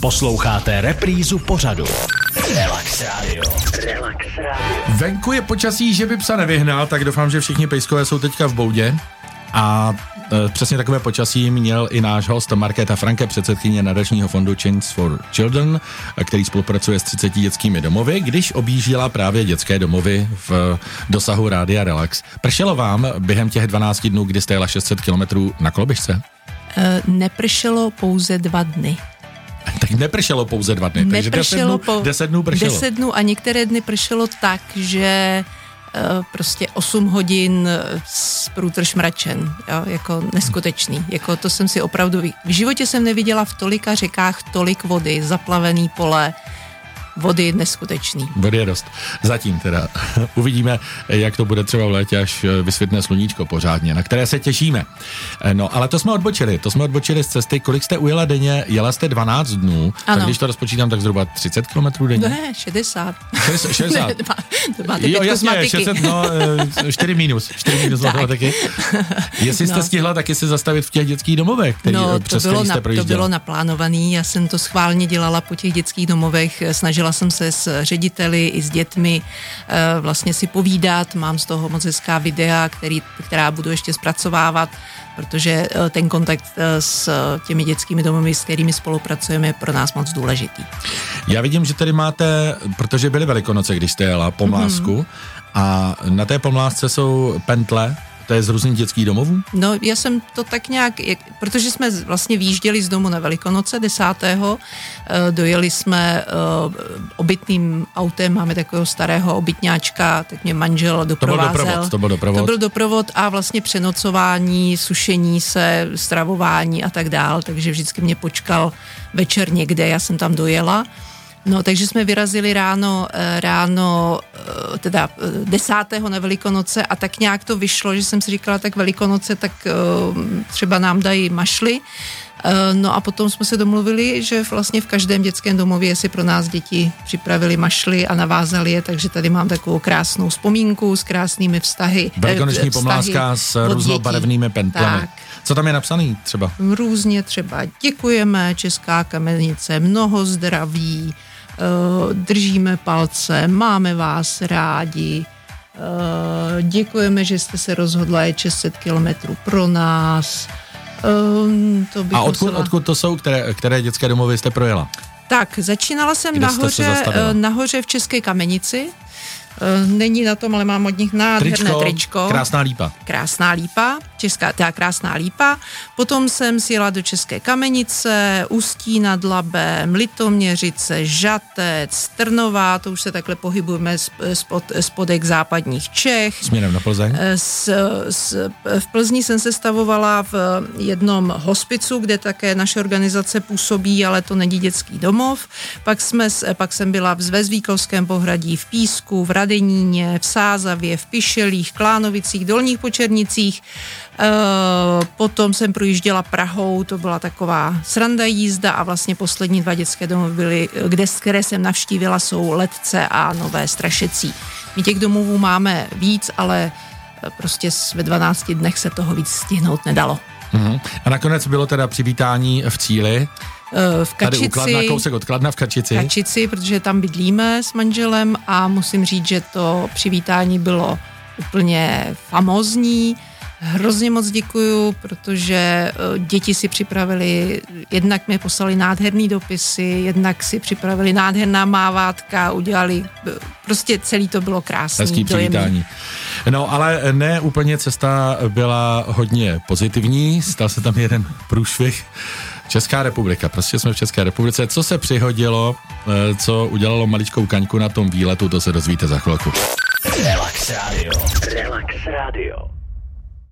Posloucháte reprízu pořadu. Relax Radio. Relax Radio. Venku je počasí, že by psa nevyhnal, tak doufám, že všichni pejskové jsou teďka v boudě. A e, přesně takové počasí měl i náš host Markéta Franke, předsedkyně nadačního fondu Change for Children, který spolupracuje s 30 dětskými domovy, když objížděla právě dětské domovy v dosahu Rádia Relax. Pršelo vám během těch 12 dnů, kdy jste jela 600 kilometrů na koloběžce? E, nepršelo pouze dva dny. Tak nepršelo pouze dva dny, takže 10 dnů, po 10 dnů pršelo. 10 dnů a některé dny pršelo tak, že Eh, prostě 8 hodin s průtrž mračen, jo, jako neskutečný. Jako to jsem si opravdu, v životě jsem neviděla v tolika řekách tolik vody, zaplavený pole, vody neskutečný. Vody je dost. Zatím teda. Uvidíme, jak to bude třeba v létě, až vysvětne sluníčko pořádně, na které se těšíme. No, ale to jsme odbočili. To jsme odbočili z cesty. Kolik jste ujela denně? Jela jste 12 dnů. Ano. Tak když to rozpočítám, tak zhruba 30 km denně? Ne, 60. 60. 60. jo, jasně, 600, no, 4 eh, minus. 4 minus taky. Jestli jste no. stihla taky se zastavit v těch dětských domovech, který, no, to bylo, na, to bylo naplánovaný. Já jsem to schválně dělala po těch dětských domovech. Snažila Snažila jsem se s řediteli i s dětmi eh, vlastně si povídat, mám z toho moc hezká videa, který, která budu ještě zpracovávat, protože eh, ten kontakt eh, s těmi dětskými domovy, s kterými spolupracujeme, je pro nás moc důležitý. Já vidím, že tady máte, protože byly Velikonoce, když jste jela pomlásku, mm-hmm. a na té pomlásce jsou pentle, to je z různých dětských domovů? No, já jsem to tak nějak, jak, protože jsme vlastně výjížděli z domu na Velikonoce 10. Uh, eh, dojeli jsme uh, obytným autem, máme takového starého obytňáčka, tak mě manžel doprovázel. To byl doprovod, to byl doprovod. To byl doprovod a vlastně přenocování, sušení se, stravování a tak dál, takže vždycky mě počkal večer někde, já jsem tam dojela. No, takže jsme vyrazili ráno, eh, ráno eh, teda eh, desátého na Velikonoce a tak nějak to vyšlo, že jsem si říkala, tak Velikonoce, tak třeba nám dají mašly. No a potom jsme se domluvili, že vlastně v každém dětském domově si pro nás děti připravili mašly a navázali je, takže tady mám takovou krásnou vzpomínku s krásnými vztahy. Velikonoční pomláska s různobarevnými pentlemi. Tak. Co tam je napsaný třeba? Různě třeba děkujeme Česká kamenice, mnoho zdraví, Eh, držíme palce, máme vás rádi, eh, děkujeme, že jste se rozhodla je 600 kilometrů pro nás. Eh, to A odkud, musela... odkud to jsou, které, které dětské domovy jste projela? Tak, začínala jsem nahoře, nahoře v České kamenici, Eh, není na tom, ale mám od nich nádherné tričko. tričko. Krásná lípa. Krásná lípa, česká, teda krásná lípa. Potom jsem sjela do České Kamenice, Ústí nad Labem, Litoměřice, Žatec, Trnová, to už se takhle pohybujeme spod, spodek západních Čech. Směrem na Plzeň? Eh, s, s, v Plzni jsem se stavovala v jednom hospicu, kde také naše organizace působí, ale to není dětský domov. Pak, jsme, pak jsem byla v Zvezvíkovském pohradí, v Písku, v Rad Radeníně, v Sázavě, v Pišelích, Klánovicích, Dolních Počernicích. E, potom jsem projížděla Prahou, to byla taková sranda jízda a vlastně poslední dva dětské domovy byly, kde, které jsem navštívila, jsou Letce a Nové Strašecí. My těch domovů máme víc, ale prostě ve 12 dnech se toho víc stihnout nedalo. Uh-huh. A nakonec bylo teda přivítání v cíli. Eh, v Kačici. Tady ukladna, kousek od Kladna v Kačici. Kačici, protože tam bydlíme s manželem a musím říct, že to přivítání bylo úplně famozní. Hrozně moc děkuju, protože eh, děti si připravili, jednak mi poslali nádherný dopisy, jednak si připravili nádherná mávátka, udělali, eh, prostě celý to bylo krásné. Hezký přivítání. No, ale ne úplně cesta byla hodně pozitivní, stal se tam jeden průšvih. Česká republika, prostě jsme v České republice. Co se přihodilo, eh, co udělalo maličkou kaňku na tom výletu, to se dozvíte za chvilku. Relax Radio. Relax Radio.